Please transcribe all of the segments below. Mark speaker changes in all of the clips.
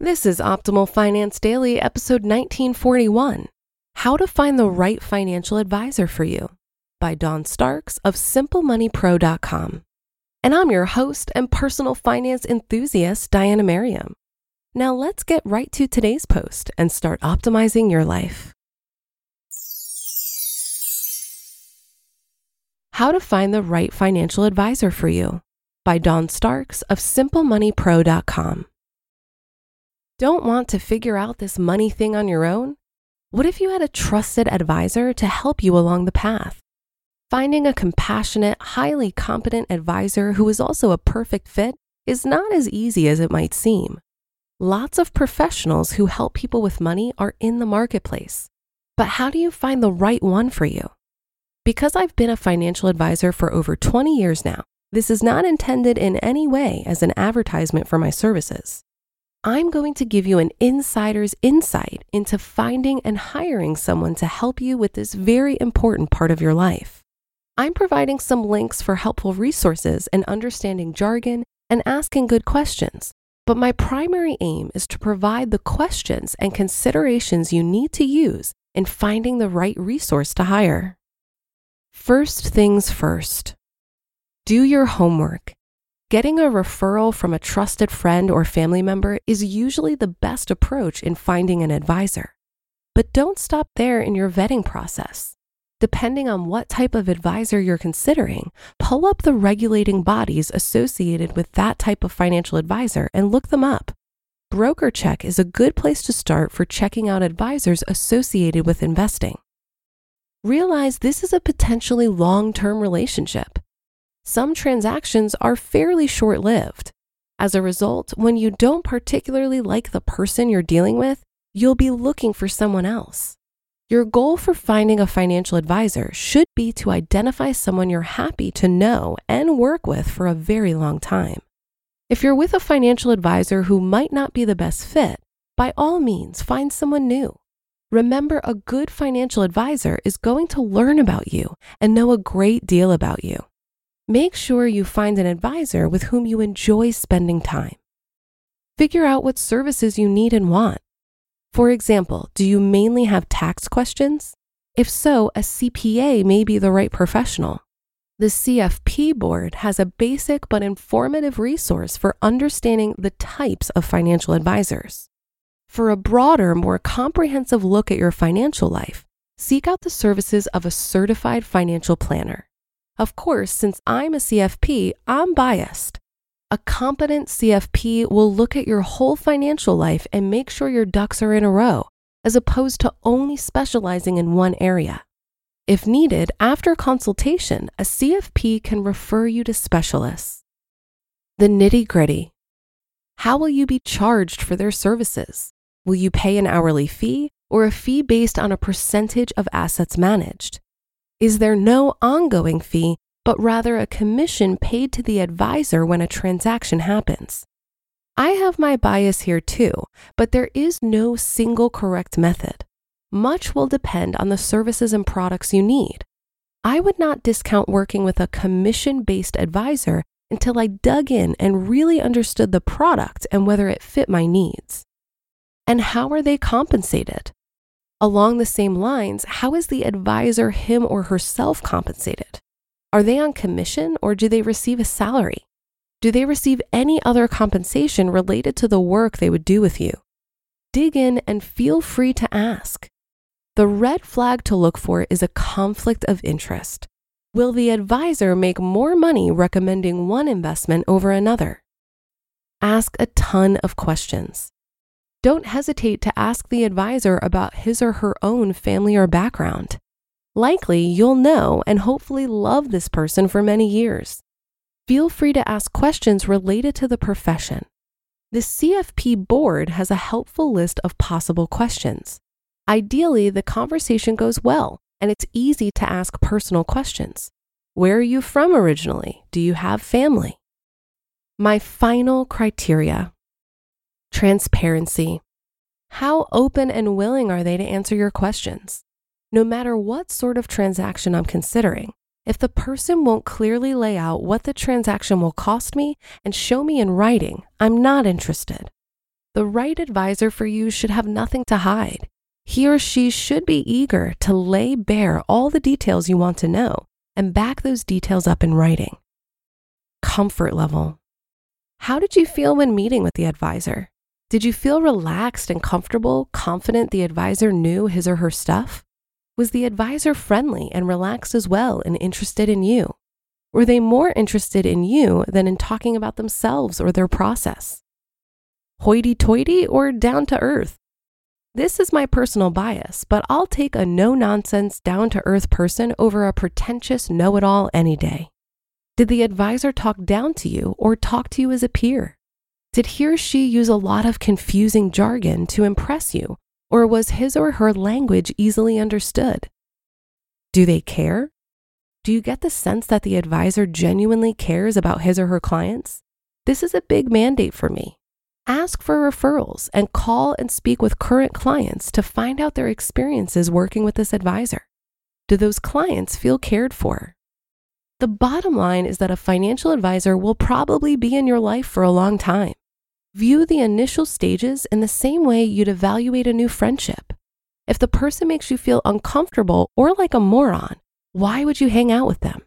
Speaker 1: This is Optimal Finance Daily, episode 1941 How to Find the Right Financial Advisor for You by Don Starks of SimpleMoneyPro.com. And I'm your host and personal finance enthusiast, Diana Merriam. Now let's get right to today's post and start optimizing your life. How to Find the Right Financial Advisor for You by Don Starks of SimpleMoneyPro.com. Don't want to figure out this money thing on your own? What if you had a trusted advisor to help you along the path? Finding a compassionate, highly competent advisor who is also a perfect fit is not as easy as it might seem. Lots of professionals who help people with money are in the marketplace. But how do you find the right one for you? Because I've been a financial advisor for over 20 years now, this is not intended in any way as an advertisement for my services. I'm going to give you an insider's insight into finding and hiring someone to help you with this very important part of your life. I'm providing some links for helpful resources and understanding jargon and asking good questions. But my primary aim is to provide the questions and considerations you need to use in finding the right resource to hire. First things first do your homework Getting a referral from a trusted friend or family member is usually the best approach in finding an advisor. But don't stop there in your vetting process. Depending on what type of advisor you're considering, pull up the regulating bodies associated with that type of financial advisor and look them up. BrokerCheck is a good place to start for checking out advisors associated with investing. Realize this is a potentially long term relationship some transactions are fairly short lived. As a result, when you don't particularly like the person you're dealing with, you'll be looking for someone else. Your goal for finding a financial advisor should be to identify someone you're happy to know and work with for a very long time. If you're with a financial advisor who might not be the best fit, by all means find someone new. Remember, a good financial advisor is going to learn about you and know a great deal about you. Make sure you find an advisor with whom you enjoy spending time. Figure out what services you need and want. For example, do you mainly have tax questions? If so, a CPA may be the right professional. The CFP board has a basic but informative resource for understanding the types of financial advisors. For a broader, more comprehensive look at your financial life, seek out the services of a certified financial planner. Of course, since I'm a CFP, I'm biased. A competent CFP will look at your whole financial life and make sure your ducks are in a row, as opposed to only specializing in one area. If needed, after consultation, a CFP can refer you to specialists. The nitty gritty. How will you be charged for their services? Will you pay an hourly fee or a fee based on a percentage of assets managed? Is there no ongoing fee, but rather a commission paid to the advisor when a transaction happens. I have my bias here too, but there is no single correct method. Much will depend on the services and products you need. I would not discount working with a commission based advisor until I dug in and really understood the product and whether it fit my needs. And how are they compensated? Along the same lines, how is the advisor him or herself compensated? Are they on commission or do they receive a salary? Do they receive any other compensation related to the work they would do with you? Dig in and feel free to ask. The red flag to look for is a conflict of interest. Will the advisor make more money recommending one investment over another? Ask a ton of questions. Don't hesitate to ask the advisor about his or her own family or background. Likely, you'll know and hopefully love this person for many years. Feel free to ask questions related to the profession. The CFP board has a helpful list of possible questions. Ideally, the conversation goes well and it's easy to ask personal questions. Where are you from originally? Do you have family? My final criteria transparency. How open and willing are they to answer your questions? No matter what sort of transaction I'm considering, if the person won't clearly lay out what the transaction will cost me and show me in writing, I'm not interested. The right advisor for you should have nothing to hide. He or she should be eager to lay bare all the details you want to know and back those details up in writing. Comfort level. How did you feel when meeting with the advisor? Did you feel relaxed and comfortable, confident the advisor knew his or her stuff? Was the advisor friendly and relaxed as well and interested in you? Were they more interested in you than in talking about themselves or their process? Hoity toity or down to earth? This is my personal bias, but I'll take a no nonsense, down to earth person over a pretentious know it all any day. Did the advisor talk down to you or talk to you as a peer? Did he or she use a lot of confusing jargon to impress you, or was his or her language easily understood? Do they care? Do you get the sense that the advisor genuinely cares about his or her clients? This is a big mandate for me. Ask for referrals and call and speak with current clients to find out their experiences working with this advisor. Do those clients feel cared for? The bottom line is that a financial advisor will probably be in your life for a long time. View the initial stages in the same way you'd evaluate a new friendship. If the person makes you feel uncomfortable or like a moron, why would you hang out with them?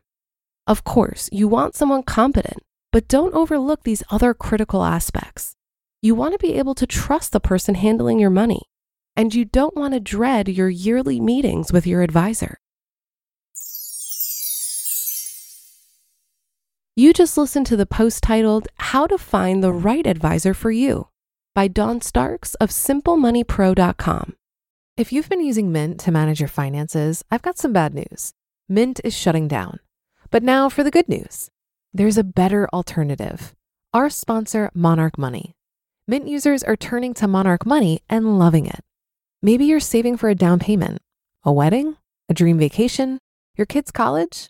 Speaker 1: Of course, you want someone competent, but don't overlook these other critical aspects. You want to be able to trust the person handling your money, and you don't want to dread your yearly meetings with your advisor. You just listened to the post titled How to Find the Right Advisor for You by Dawn Starks of SimpleMoneyPro.com.
Speaker 2: If you've been using Mint to manage your finances, I've got some bad news. Mint is shutting down. But now for the good news there's a better alternative. Our sponsor, Monarch Money. Mint users are turning to Monarch Money and loving it. Maybe you're saving for a down payment, a wedding, a dream vacation, your kid's college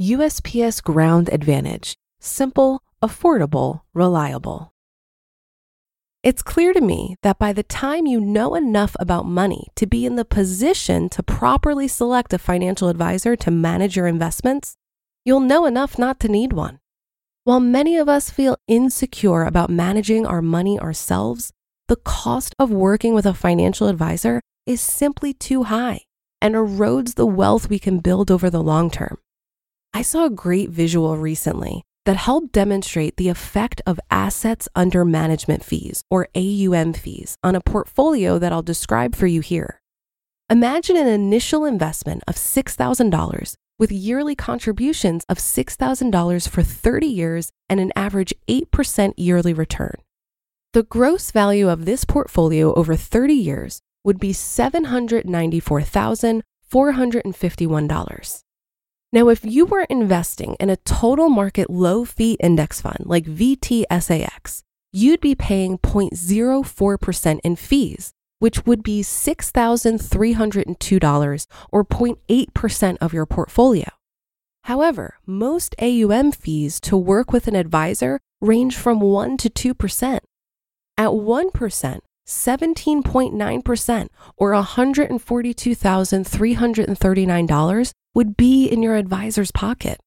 Speaker 2: USPS Ground Advantage. Simple, affordable, reliable.
Speaker 1: It's clear to me that by the time you know enough about money to be in the position to properly select a financial advisor to manage your investments, you'll know enough not to need one. While many of us feel insecure about managing our money ourselves, the cost of working with a financial advisor is simply too high and erodes the wealth we can build over the long term. I saw a great visual recently that helped demonstrate the effect of assets under management fees, or AUM fees, on a portfolio that I'll describe for you here. Imagine an initial investment of $6,000 with yearly contributions of $6,000 for 30 years and an average 8% yearly return. The gross value of this portfolio over 30 years would be $794,451. Now, if you were investing in a total market low fee index fund like VTSAX, you'd be paying 0.04% in fees, which would be $6,302 or 0.8% of your portfolio. However, most AUM fees to work with an advisor range from 1 to 2%. At 1%, 17.9% or $142,339 would be in your advisor's pocket.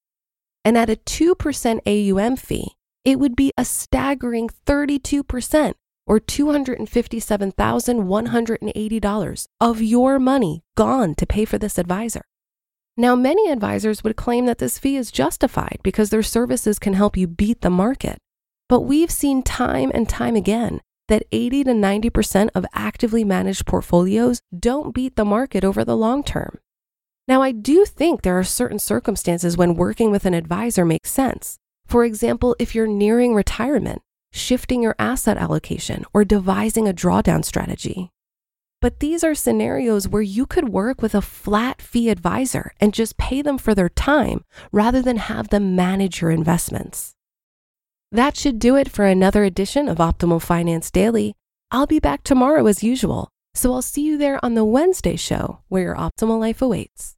Speaker 1: And at a 2% AUM fee, it would be a staggering 32% or $257,180 of your money gone to pay for this advisor. Now, many advisors would claim that this fee is justified because their services can help you beat the market. But we've seen time and time again that 80 to 90% of actively managed portfolios don't beat the market over the long term. Now, I do think there are certain circumstances when working with an advisor makes sense. For example, if you're nearing retirement, shifting your asset allocation, or devising a drawdown strategy. But these are scenarios where you could work with a flat fee advisor and just pay them for their time rather than have them manage your investments. That should do it for another edition of Optimal Finance Daily. I'll be back tomorrow as usual, so I'll see you there on the Wednesday show where your optimal life awaits.